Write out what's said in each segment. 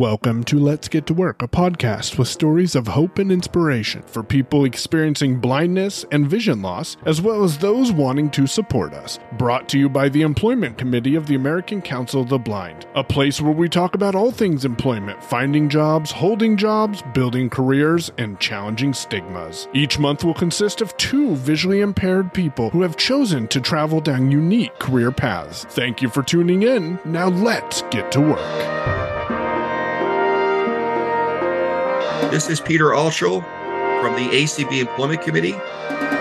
Welcome to Let's Get to Work, a podcast with stories of hope and inspiration for people experiencing blindness and vision loss, as well as those wanting to support us. Brought to you by the Employment Committee of the American Council of the Blind, a place where we talk about all things employment, finding jobs, holding jobs, building careers, and challenging stigmas. Each month will consist of two visually impaired people who have chosen to travel down unique career paths. Thank you for tuning in. Now let's get to work. This is Peter Altschul from the ACB Employment Committee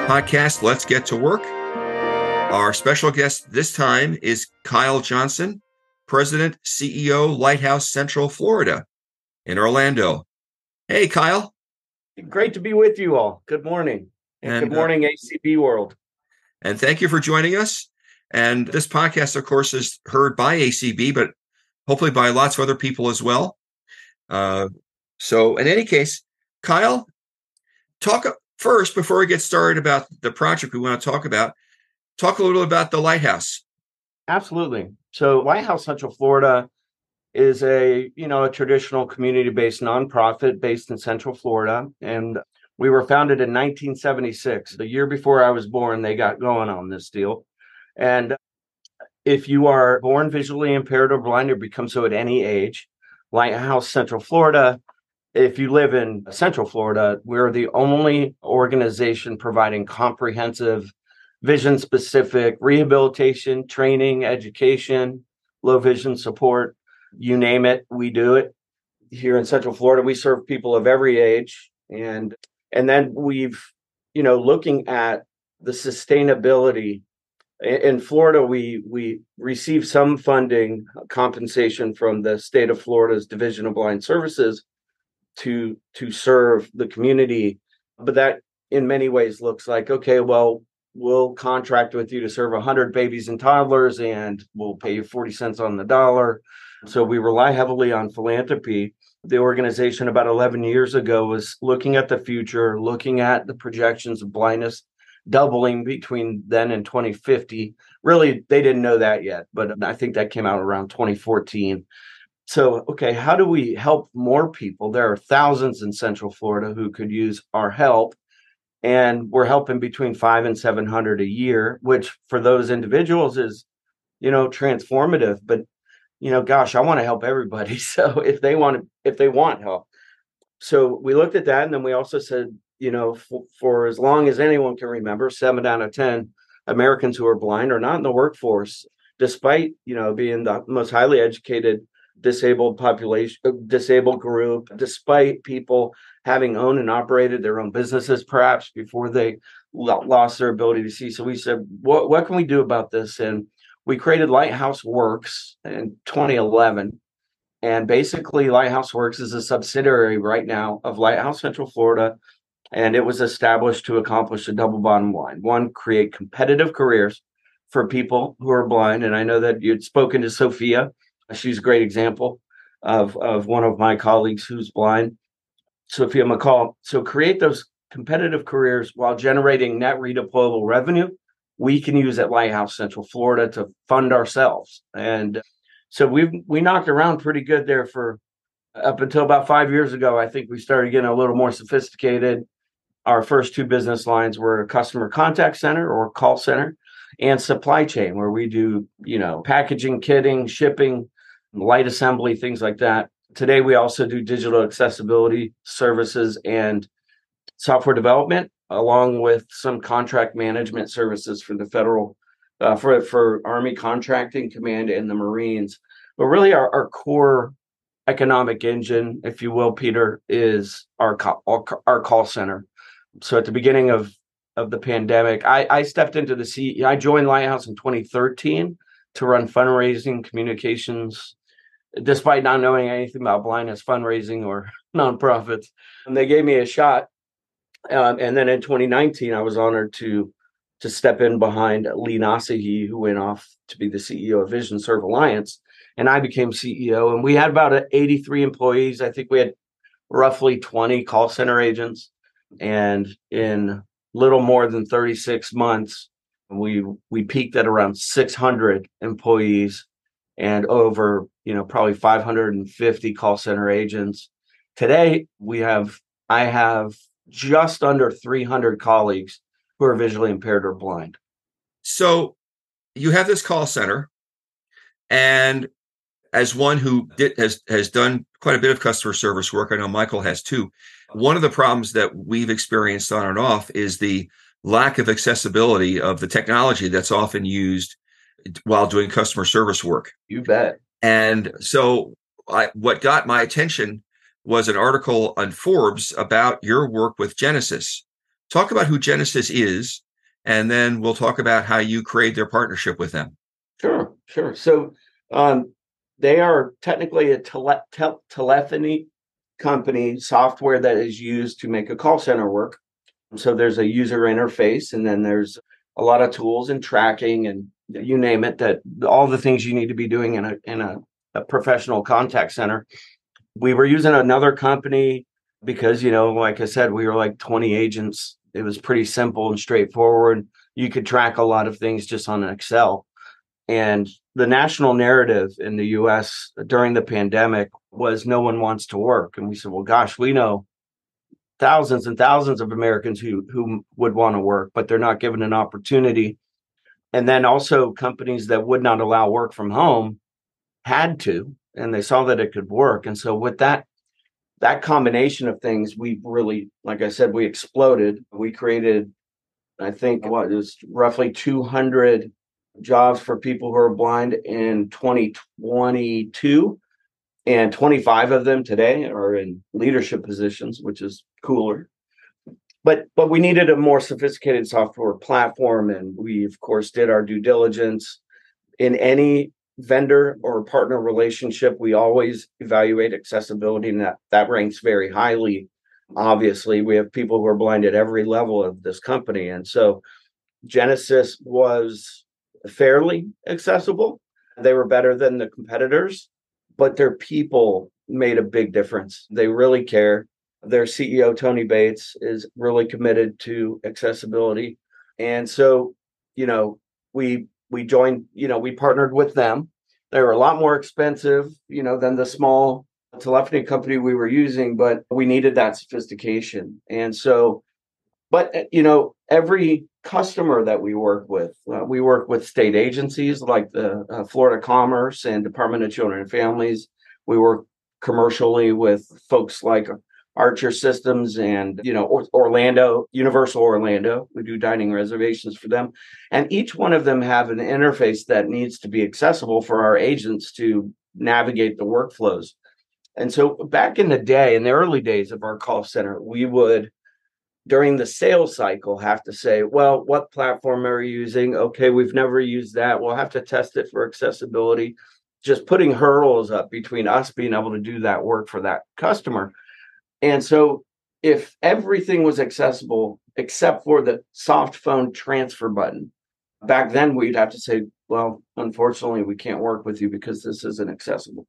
podcast, Let's Get to Work. Our special guest this time is Kyle Johnson, President, CEO, Lighthouse Central Florida in Orlando. Hey, Kyle. Great to be with you all. Good morning. And, and good uh, morning, uh, ACB world. And thank you for joining us. And this podcast, of course, is heard by ACB, but hopefully by lots of other people as well. Uh, so, in any case, Kyle, talk first before we get started about the project we want to talk about. Talk a little about the lighthouse. Absolutely. So, Lighthouse Central Florida is a you know a traditional community-based nonprofit based in Central Florida, and we were founded in 1976. The year before I was born, they got going on this deal, and if you are born visually impaired or blind or become so at any age, Lighthouse Central Florida if you live in Central Florida, we're the only organization providing comprehensive vision specific rehabilitation, training, education, low vision support, you name it, we do it. Here in Central Florida, we serve people of every age and and then we've you know looking at the sustainability in Florida, we we receive some funding compensation from the state of Florida's Division of Blind Services, to to serve the community. But that in many ways looks like okay well we'll contract with you to serve 100 babies and toddlers and we'll pay you 40 cents on the dollar. So we rely heavily on philanthropy. The organization about 11 years ago was looking at the future looking at the projections of blindness doubling between then and 2050 really they didn't know that yet but i think that came out around 2014 so okay how do we help more people? There are thousands in central florida who could use our help and we're helping between five and seven hundred a year which for those individuals is you know transformative but you know gosh i want to help everybody. So if they want to if they want help. So we looked at that and then we also said you know for, for as long as anyone can remember seven out of ten americans who are blind are not in the workforce despite you know being the most highly educated disabled population, disabled group, despite people having owned and operated their own businesses, perhaps before they lost their ability to see. So we said, what, what can we do about this? And we created Lighthouse Works in 2011. And basically, Lighthouse Works is a subsidiary right now of Lighthouse Central Florida. And it was established to accomplish a double bottom line one, create competitive careers for people who are blind. And I know that you'd spoken to Sophia She's a great example of, of one of my colleagues who's blind, Sophia McCall. So create those competitive careers while generating net redeployable revenue we can use at Lighthouse Central Florida to fund ourselves. And so we we knocked around pretty good there for up until about five years ago. I think we started getting a little more sophisticated. Our first two business lines were a customer contact center or call center and supply chain, where we do, you know, packaging, kitting, shipping, light assembly, things like that. Today, we also do digital accessibility services and software development, along with some contract management services for the federal, uh, for for Army contracting command and the Marines. But really, our, our core economic engine, if you will, Peter, is our call, our call center. So at the beginning of of the pandemic, I, I stepped into the seat. I joined Lighthouse in 2013 to run fundraising, communications, despite not knowing anything about blindness fundraising or nonprofits. And they gave me a shot. Um, and then in 2019, I was honored to to step in behind Lee Nasehi, who went off to be the CEO of VisionServe Alliance, and I became CEO. And we had about 83 employees. I think we had roughly 20 call center agents, and in little more than 36 months, we we peaked at around 600 employees and over, you know, probably 550 call center agents. Today, we have, I have just under 300 colleagues who are visually impaired or blind. So you have this call center, and as one who did, has has done quite a bit of customer service work, I know Michael has too. One of the problems that we've experienced on and off is the lack of accessibility of the technology that's often used while doing customer service work. You bet. And so, I, what got my attention was an article on Forbes about your work with Genesys. Talk about who Genesys is, and then we'll talk about how you create their partnership with them. Sure, sure. So, um, they are technically a tele- te- telephony company software that is used to make a call center work. So there's a user interface, and then there's a lot of tools and tracking and you name it that all the things you need to be doing in a in a, a professional contact center. We were using another company because you know, like I said, we were like 20 agents. It was pretty simple and straightforward. You could track a lot of things just on Excel. And the national narrative in the US during the pandemic was no one wants to work. And we said, well, gosh, we know thousands and thousands of Americans who who would want to work, but they're not given an opportunity. And then also companies that would not allow work from home had to, and they saw that it could work. And so with that that combination of things, we really, like I said, we exploded. We created, I think, what is roughly 200 jobs for people who are blind in 2022 and 25 of them today are in leadership positions which is cooler but but we needed a more sophisticated software platform and we of course did our due diligence in any vendor or partner relationship we always evaluate accessibility and that that ranks very highly obviously we have people who are blind at every level of this company and so Genesys was fairly accessible. They were better than the competitors, but their people made a big difference. They really care. Their CEO, Tony Bates, is really committed to accessibility. And so, you know, we we joined, you know, we partnered with them. They were a lot more expensive, you know, than the small telephony company we were using, but we needed that sophistication. And so, but you know, every customer that we work with. Uh, we work with state agencies like the uh, Florida Commerce and Department of Children and Families. We work commercially with folks like Archer Systems and you know or- Orlando, Universal Orlando. We do dining reservations for them, and each one of them have an interface that needs to be accessible for our agents to navigate the workflows. And so back in the day, in the early days of our call center, we would during the sales cycle have to say, well, what platform are you using? Okay, we've never used that. We'll have to test it for accessibility. Just putting hurdles up between us being able to do that work for that customer. And so if everything was accessible except for the soft phone transfer button, back then we'd have to say, well, unfortunately, we can't work with you because this isn't accessible.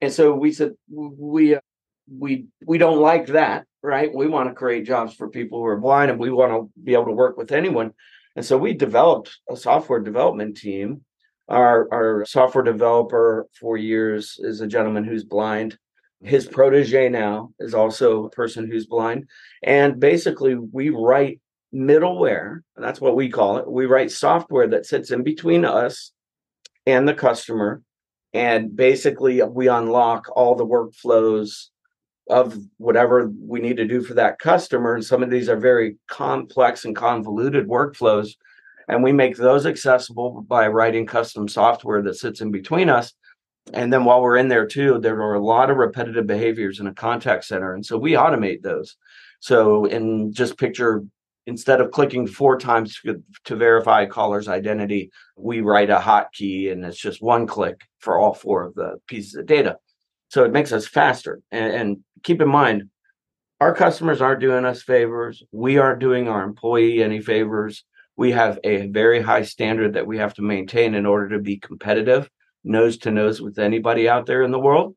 And so we said, we uh, we we don't like that right? We want to create jobs for people who are blind and we want to be able to work with anyone. And so we developed a software development team. Our, our software developer for years is a gentleman who's blind. His protege now is also a person who's blind. And basically, we write middleware. That's what we call it. We write software that sits in between us and the customer. And basically, we unlock all the workflows of whatever we need to do for that customer. And some of these are very complex and convoluted workflows. And we make those accessible by writing custom software that sits in between us. And then while we're in there too, there are a lot of repetitive behaviors in a contact center. And so we automate those. So in just picture, instead of clicking four times to, to verify a caller's identity, we write a hotkey and it's just one click for all four of the pieces of data. So it makes us faster. And, and keep in mind, our customers aren't doing us favors. We aren't doing our employee any favors. We have a very high standard that we have to maintain in order to be competitive, nose to nose with anybody out there in the world.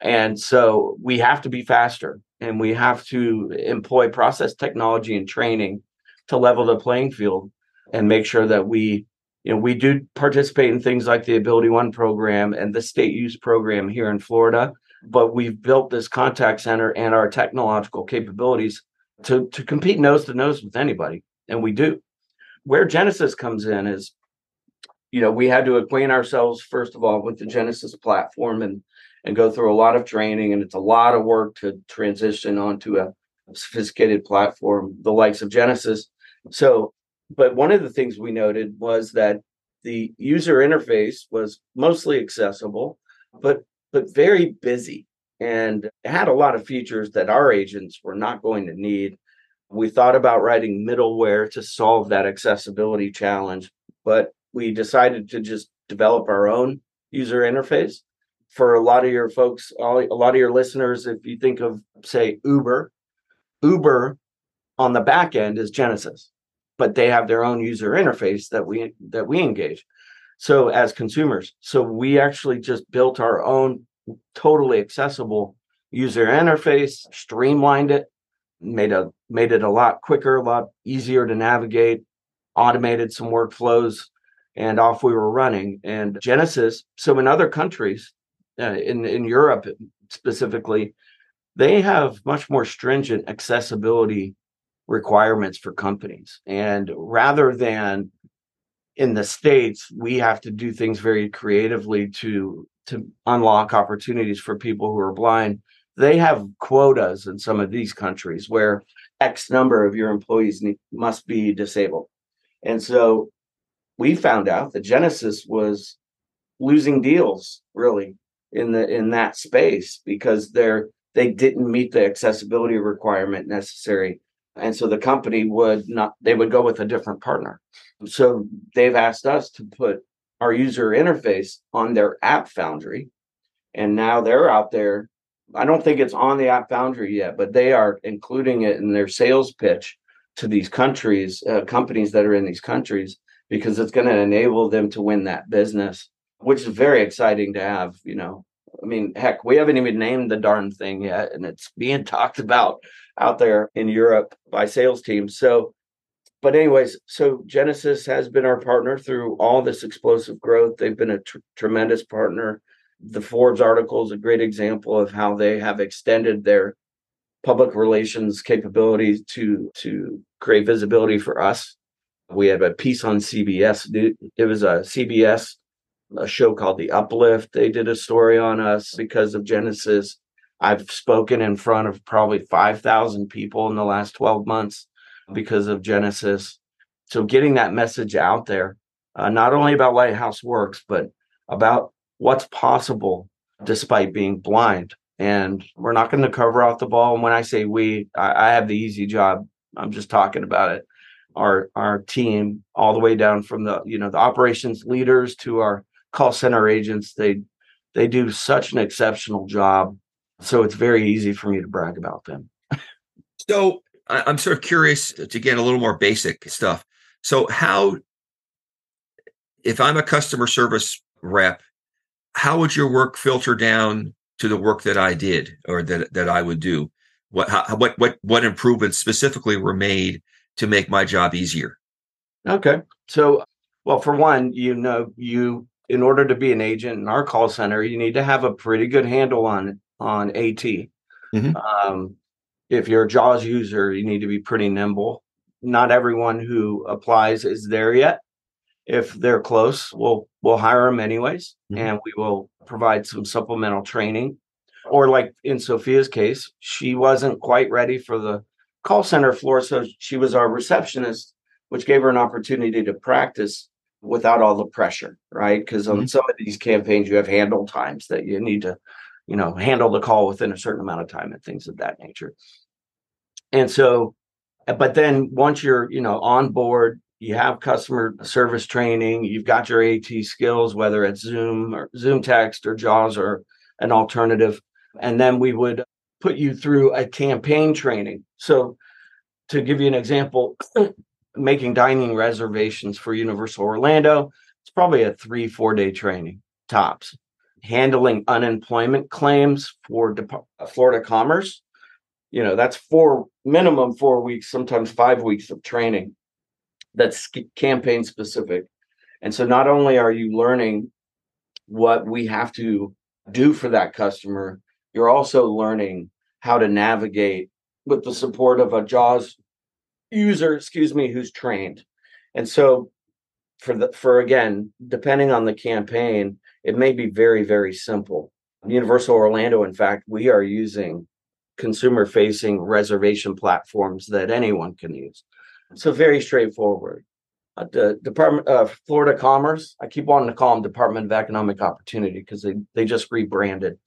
And so we have to be faster and we have to employ process technology and training to level the playing field and make sure that we you know, we do participate in things like the AbilityOne program and the state use program here in Florida, but we've built this contact center and our technological capabilities to, to compete nose to nose with anybody. And we do. Where Genesys comes in is, you know, we had to acquaint ourselves, first of all, with the Genesys platform and and go through a lot of training. And it's a lot of work to transition onto a sophisticated platform, the likes of Genesys. So but one of the things we noted was that the user interface was mostly accessible, but but very busy and had a lot of features that our agents were not going to need. We thought about writing middleware to solve that accessibility challenge, but we decided to just develop our own user interface. For a lot of your folks, a lot of your listeners, if you think of, say, Uber, Uber on the back end is Genesys but they have their own user interface that we that we engage so as consumers so we actually just built our own totally accessible user interface streamlined it made a made it a lot quicker a lot easier to navigate automated some workflows and off we were running and Genesys so in other countries uh, in in europe specifically they have much more stringent accessibility requirements for companies. And rather than in the states, we have to do things very creatively to to unlock opportunities for people who are blind. They have quotas in some of these countries where X number of your employees need, must be disabled. And so we found out that Genesys was losing deals really in the in that space because they're they didn't meet the accessibility requirement necessary. And so the company would not they would go with a different partner. So they've asked us to put our user interface on their AppFoundry. And now they're out there. I don't think it's on the AppFoundry yet but they are including it in their sales pitch to these countries uh, companies that are in these countries because it's going to enable them to win that business which is very exciting to have you know I mean, heck, we haven't even named the darn thing yet, and it's being talked about out there in Europe by sales teams. So, but anyways, so Genesys has been our partner through all this explosive growth. They've been a tr- tremendous partner. The Forbes article is a great example of how they have extended their public relations capabilities to to create visibility for us. We have a piece on CBS. It was a CBS a show called The Uplift. They did a story on us because of Genesys. I've spoken in front of probably 5,000 people in the last 12 months because of Genesys. So getting that message out there, uh, not only about Lighthouse Works, but about what's possible despite being blind. And we're not going to cover off the ball. And when I say we, I, I have the easy job. I'm just talking about it. Our our team, all the way down from the you know the operations leaders to our call center agents. They they do such an exceptional job. So it's very easy for me to brag about them. So i'm sort of curious to get a little more basic stuff. So how if i'm a customer service rep how would your work filter down to the work that i did or that that i would do? What how, what what what improvements specifically were made to make my job easier okay so well for one you know you in order to be an agent in our call center, you need to have a pretty good handle on on AT. Mm-hmm. Um, if you're a JAWS user, you need to be pretty nimble. Not everyone who applies is there yet. If they're close, we'll we'll hire them anyways, mm-hmm. and we will provide some supplemental training. Or like in Sophia's case, she wasn't quite ready for the call center floor, so she was our receptionist, which gave her an opportunity to practice without all the pressure, right? Because on mm-hmm. some of these campaigns, you have handle times that you need to, you know, handle the call within a certain amount of time and things of that nature. And so, but then once you're, you know, on board, you have customer service training, you've got your AT skills, whether it's Zoom or ZoomText or JAWS or an alternative. And then we would put you through a campaign training. So to give you an example, making dining reservations for Universal Orlando, it's probably a three, four day training tops. Handling unemployment claims for uh, Florida Commerce, you know, that's four minimum four weeks, sometimes five weeks of training that's campaign specific. And so not only are you learning what we have to do for that customer, you're also learning how to navigate with the support of a JAWS user, excuse me, who's trained. And so for the for again, depending on the campaign, it may be very, very simple. Universal Orlando, in fact, we are using consumer facing reservation platforms that anyone can use. So very straightforward. Uh, the Department of Florida Commerce, I keep wanting to call them Department of Economic Opportunity because they, they just rebranded.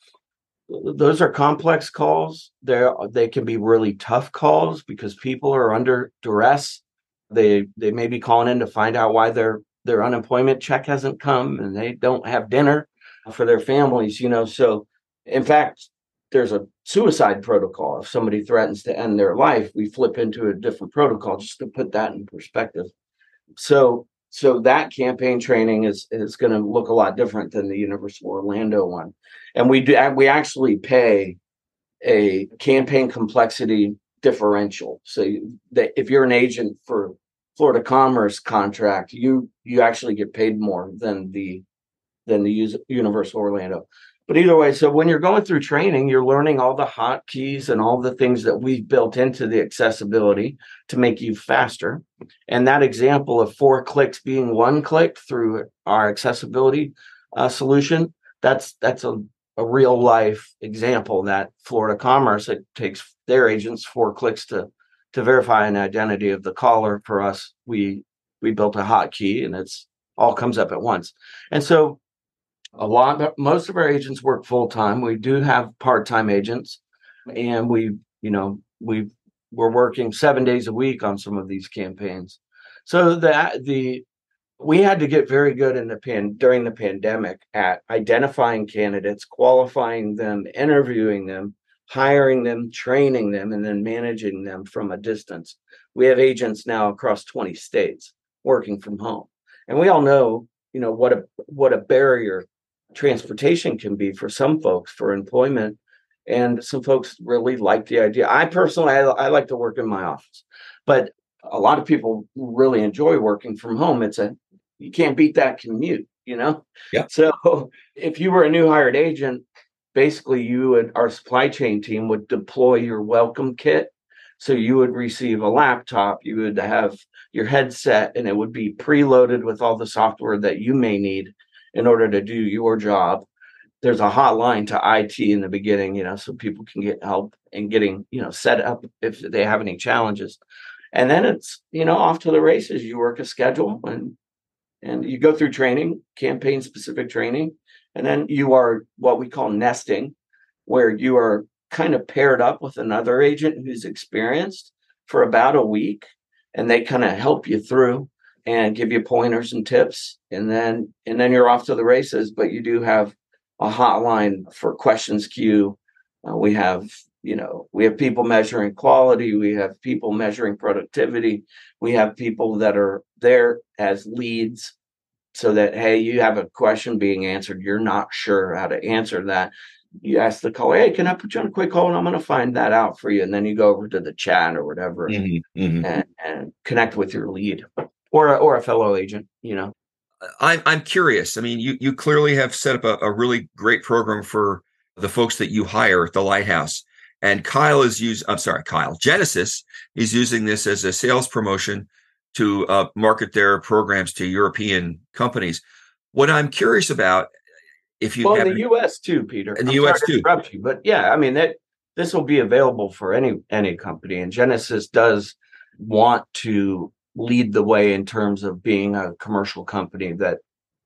Those are complex calls. They they can be really tough calls because people are under duress. They they may be calling in to find out why their their unemployment check hasn't come and they don't have dinner for their families. You know, so in fact, there's a suicide protocol. If somebody threatens to end their life, we flip into a different protocol just to put that in perspective. So so that campaign training is is going to look a lot different than the Universal Orlando one. And we do we actually pay a campaign complexity differential. So that if you're an agent for Florida Commerce contract, you you actually get paid more than the than the Universal Orlando. But either way, so when you're going through training, you're learning all the hotkeys and all the things that we've built into the accessibility to make you faster. And that example of four clicks being one click through our accessibility uh, solution, that's that's a, a real life example that Florida Commerce it takes their agents four clicks to to verify an identity of the caller. For us, we we built a hotkey and it's all comes up at once. And so a lot most of our agents work full time we do have part-time agents and we you know we we're working seven days a week on some of these campaigns. So that the we had to get very good in the pan during the pandemic at identifying candidates qualifying them interviewing them hiring them training them and then managing them from a distance. We have agents now across 20 states working from home. And we all know you know what a what a barrier transportation can be for some folks for employment. And some folks really like the idea. I personally, I, I like to work in my office, but a lot of people really enjoy working from home. It's a, you can't beat that commute, you know? Yeah. So if you were a new hired agent, basically you and our supply chain team would deploy your welcome kit so you would receive a laptop, you would have your headset, and it would be preloaded with all the software that you may need in order to do your job. There's a hotline to IT in the beginning, you know, so people can get help in getting, you know, set up if they have any challenges. And then it's, you know, off to the races. You work a schedule and and you go through training, campaign specific training, and then you are what we call nesting, where you are kind of paired up with another agent who's experienced for about a week and they kind of help you through and give you pointers and tips and then and then you're off to the races but you do have a hotline for questions queue. Uh, we have you know we have people measuring quality we have people measuring productivity we have people that are there as leads so that hey you have a question being answered you're not sure how to answer that. You ask the caller hey can i put you on a quick call and i'm going to find that out for you and then you go over to the chat or whatever mm-hmm, mm-hmm. And, and connect with your lead or a, or a fellow agent, you know. I'm I'm curious. I mean, you you clearly have set up a, a really great program for the folks that you hire at the Lighthouse. And Kyle is using. I'm sorry, Kyle Genesys is using this as a sales promotion to uh, market their programs to European companies. What I'm curious about, if you well, in the U.S. too, Peter, in the I'm U.S. too, you, but yeah, I mean that this will be available for any any company, and Genesys does want to lead the way in terms of being a commercial company that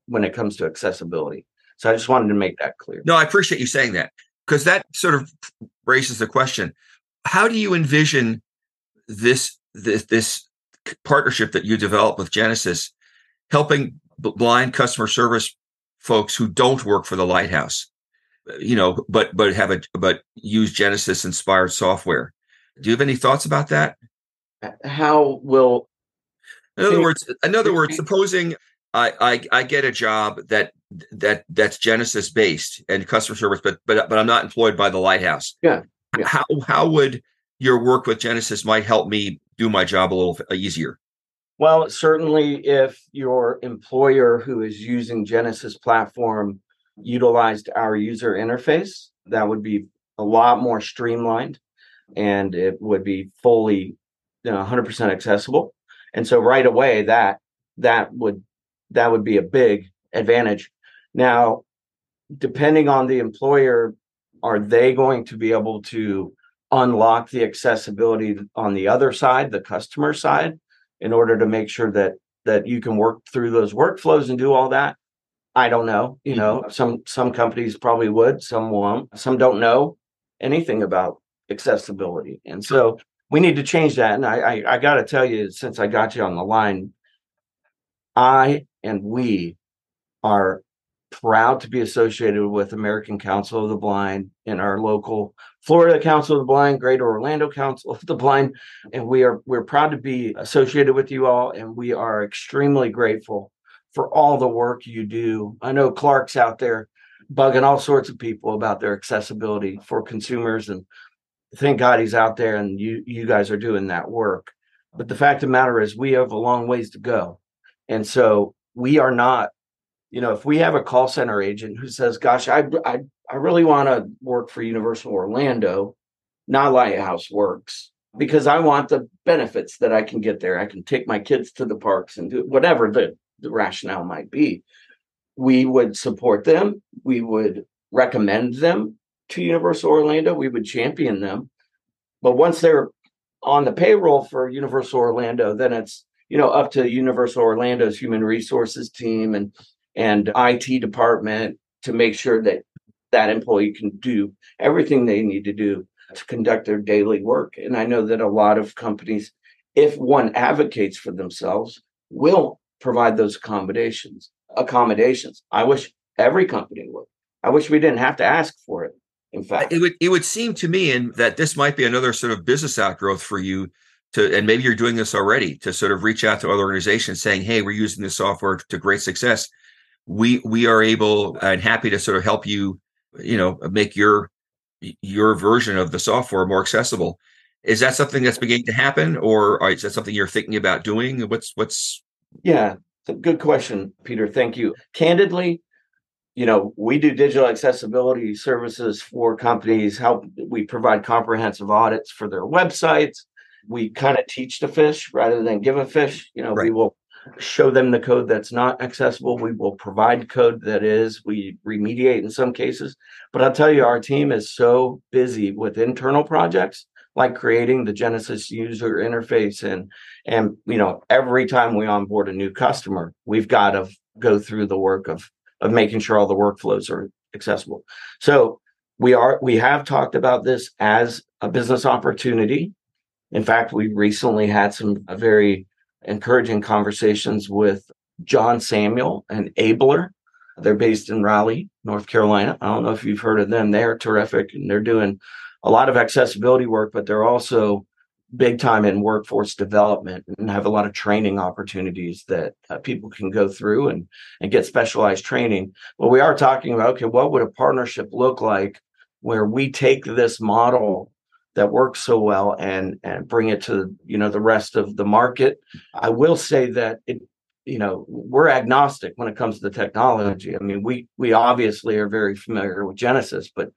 when it comes to accessibility. So I just wanted to make that clear. No, I appreciate you saying that because that sort of raises the question: How do you envision this this this partnership that you develop with Genesys helping blind customer service folks who don't work for the Lighthouse, you know, but but have a but use Genesys inspired software? Do you have any thoughts about that? How will in other words, in other words, supposing I, I I get a job that that that's Genesys based and customer service, but but but I'm not employed by the Lighthouse. Yeah. yeah. How how would your work with Genesys might help me do my job a little uh, easier? Well, certainly if your employer who is using Genesys platform utilized our user interface, that would be a lot more streamlined and it would be fully you know 100% accessible. And so right away that that would that would be a big advantage. Now, depending on the employer, are they going to be able to unlock the accessibility on the other side, the customer side, in order to make sure that that you can work through those workflows and do all that? I don't know. You know, mm-hmm. some some companies probably would, some won't. Some don't know anything about accessibility, and so we need to change that. And I I, I got to tell you, since I got you on the line, I and we are proud to be associated with American Council of the Blind in our local Florida Council of the Blind, Greater Orlando Council of the Blind, and we are we're proud to be associated with you all, and we are extremely grateful for all the work you do. I know Clark's out there bugging all sorts of people about their accessibility for consumers, and thank God he's out there, and you you guys are doing that work. But the fact of the matter is, we have a long ways to go, and so we are not you know, if we have a call center agent who says, "Gosh, I I, I really want to work for Universal Orlando," not Lighthouse works because I want the benefits that I can get there. I can take my kids to the parks and do whatever the, the rationale might be. We would support them. We would recommend them to Universal Orlando. We would champion them. But once they're on the payroll for Universal Orlando, then it's you know up to Universal Orlando's human resources team and and IT department to make sure that that employee can do everything they need to do to conduct their daily work. And I know that a lot of companies, if one advocates for themselves, will provide those accommodations. Accommodations. I wish every company would. I wish we didn't have to ask for it. In fact, it would it would seem to me, and that this might be another sort of business outgrowth for you to, and maybe you're doing this already to sort of reach out to other organizations saying, "Hey, we're using this software to great success." we we are able and happy to sort of help you you know make your your version of the software more accessible. Is that something that's beginning to happen or uh, is that something you're thinking about doing? What's what's yeah good question peter. Thank you. Candidly you know we do digital accessibility services for companies help we provide comprehensive audits for their websites we kind of teach the fish rather than give a fish you know right. we will show them the code that's not accessible. We will provide code that is. We remediate in some cases. But I'll tell you, our team is so busy with internal projects like creating the Genesys user interface and and you know every time we onboard a new customer, we've got to go through the work of of making sure all the workflows are accessible. So we are we have talked about this as a business opportunity. In fact, we recently had some uh, very encouraging conversations with John Samuel and Abler. They're based in Raleigh, North Carolina. I don't know if you've heard of them. They're terrific and they're doing a lot of accessibility work, but they're also big time in workforce development and have a lot of training opportunities that uh, people can go through and, and get specialized training. But we are talking about okay, what would a partnership look like where we take this model that works so well and and bring it to you know the rest of the market i will say that it you know we're agnostic when it comes to the technology i mean we we obviously are very familiar with Genesys but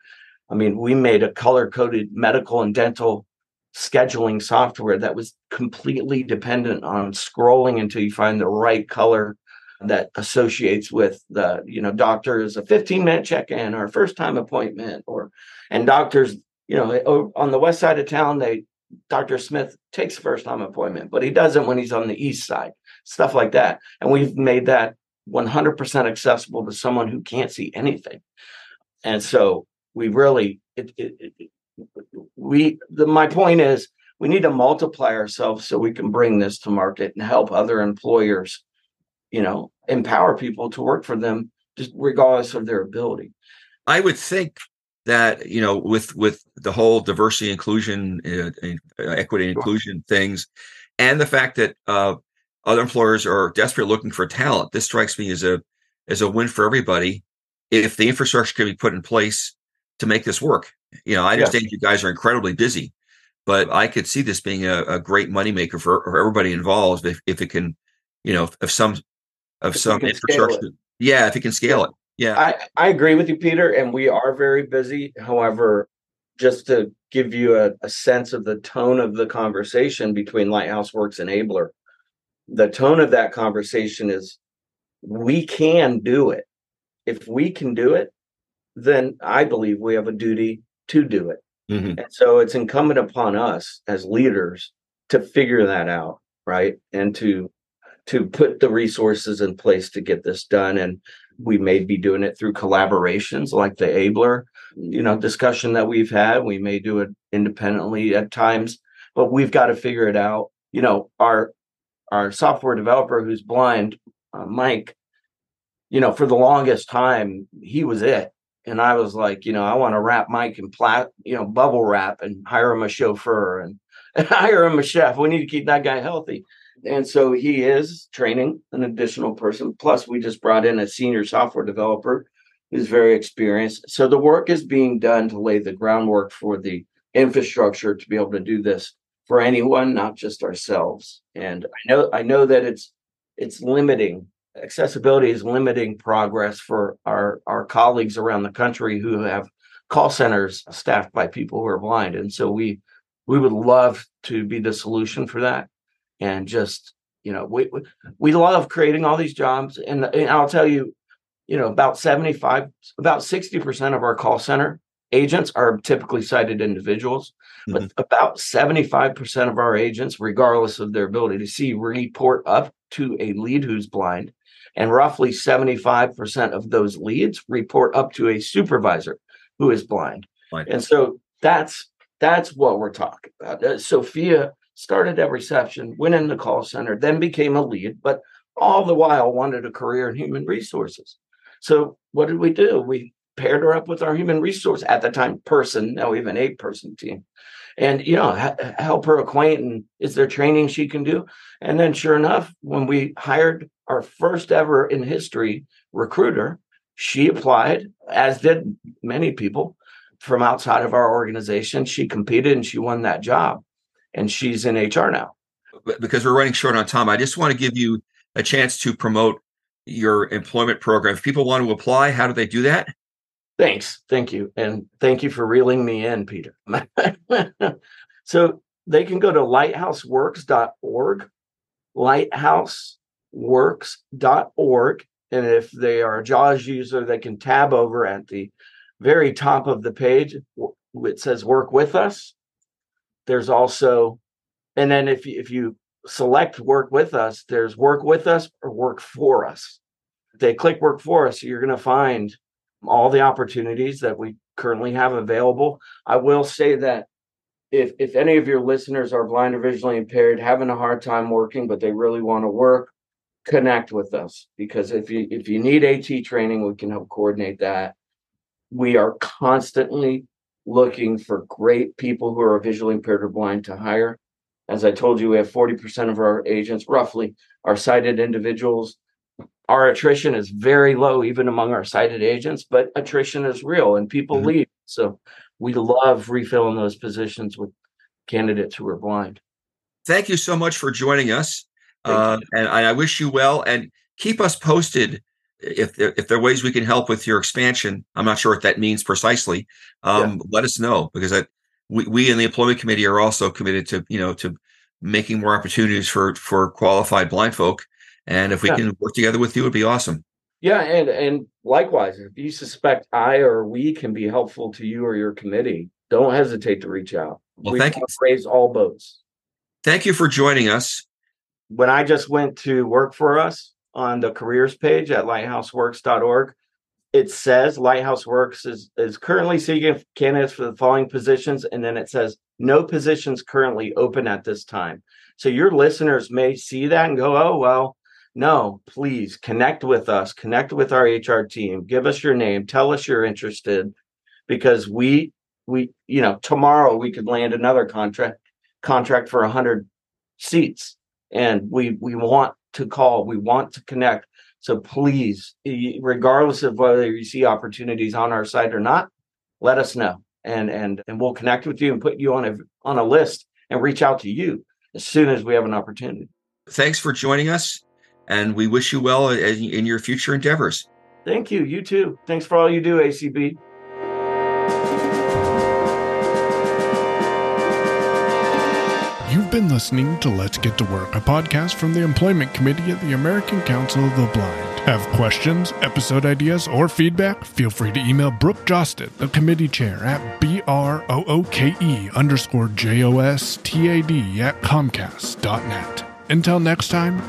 i mean we made a color coded medical and dental scheduling software that was completely dependent on scrolling until you find the right color that associates with the you know doctors a 15 minute check-in or first time appointment or and doctors you know, oh, on the west side of town, they Dr. Smith takes first time appointment, but he doesn't when he's on the east side, stuff like that. And we've made that 100% accessible to someone who can't see anything. And so we really, it, it, it, we, the, my point is, we need to multiply ourselves so we can bring this to market and help other employers, you know, empower people to work for them, just regardless of their ability. I would think that you know with with the whole diversity inclusion uh, uh, equity inclusion things and the fact that uh, other employers are desperately looking for talent this strikes me as a as a win for everybody if the infrastructure can be put in place to make this work you know i understand you guys are incredibly busy but I could see this being a, a great moneymaker for, for everybody involved if, if it can, you know, if some of If some we can scale infrastructure. Yeah, if you can scale Yeah. it. Yeah. I, I agree with you, Peter, and we are very busy. However, just to give you a, a sense of the tone of the conversation between Lighthouse Works and Abler, the tone of that conversation is we can do it. If we can do it, then I believe we have a duty to do it. Mhm. And so it's incumbent upon us as leaders to figure that out, right? And to to put the resources in place to get this done. And we may be doing it through collaborations like the Abler, you know, discussion that we've had. We may do it independently at times, but we've got to figure it out. You know, our our software developer who's blind, uh, Mike, you know, for the longest time, he was it. And I was like, you know, I want to wrap Mike in plat, you know, bubble wrap and hire him a chauffeur and, and hire him a chef. We need to keep that guy healthy. And so he is training an additional person. Plus, we just brought in a senior software developer who's very experienced. So the work is being done to lay the groundwork for the infrastructure to be able to do this for anyone, not just ourselves. And I know I know that it's it's limiting accessibility is limiting progress for our our colleagues around the country who have call centers staffed by people who are blind. And so we we would love to be the solution for that. And just you know we we- love creating all these jobs. And, and I'll tell you you know about 75 about 60% of our call center agents are typically sighted individuals but mm-hmm. about 75% of our agents regardless of their ability to see report up to a lead who's blind and roughly 75% of those leads report up to a supervisor who is blind. And so that's that's what we're talking about. Uh, sophia started at reception went in the call center then became a lead but all the while wanted a career in human resources. So what did we do? We paired her up with our human resource at the time person now we have an eight person team and you know help her acquaint and is there training she can do? And then sure enough when we hired our first ever in history recruiter she applied as did many people from outside of our organization she competed and she won that job and she's in hr now because we're running short on time, I just want to give you a chance to promote your employment program. If people want to apply, how do they do that? Thanks. Thank you. And thank you for reeling me in, Peter. so they can go to lighthouseworks.org, lighthouseworks.org. And if they are a JAWS user, they can tab over at the very top of the page. It says work with us. There's also, and then if you, if you select work with us, there's work with us or work for us. If they click work for us, you're going to find all the opportunities that we currently have available. I will say that if if any of your listeners are blind or visually impaired, having a hard time working, but they really want to work, connect with us because if you if you need AT training, we can help coordinate that. We are constantly looking for great people who are visually impaired or blind to hire. As I told you, we have 40% of our agents roughly are sighted individuals our attrition is very low even among our sighted agents but attrition is real and people Mhm. leave so we love refilling those positions with candidates who are blind Thank you so much for joining us. Uh, and I I wish you well and keep us posted if there, if there are ways we can help with your expansion. I'm not sure what that means precisely. Um, Let us know because I, we, we in the employment committee are also committed to, you know, to making more opportunities for, for qualified blind folk. And if we Yeah. can work together with you, it'd be awesome. yeah and and likewise if you suspect i or we can be helpful to you or your committee don't hesitate to reach out Well, we thank you. raise all boats Thank you for joining us. When I just went to work for us on the careers page at lighthouseworks.org, it says Lighthouse Works is, is currently seeking candidates for the following positions. And then it says no positions currently open at this time. So your listeners may see that and go, oh, well, no, please connect with us, connect with our HR team, give us your name, tell us you're interested because we, we, you know, tomorrow we could land another contract contract for a hundred seats and we we want to call we want to connect so please regardless of whether you see opportunities on our site or not let us know and and and we'll connect with you and put you on a on a list and reach out to you as soon as we have an opportunity. Thanks for joining us, and we wish you well uh, in your future endeavors. Thank you. You too. Thanks for all you do, ACB. Been listening to Let's Get to Work, a podcast from the Employment Committee at the American Council of the Blind. Have questions, episode ideas, or feedback? Feel free to email Brooke Jostad, the committee chair, at B-R-O-O-K-E underscore J-O-S-T-A-D at Comcast.net. Until next time,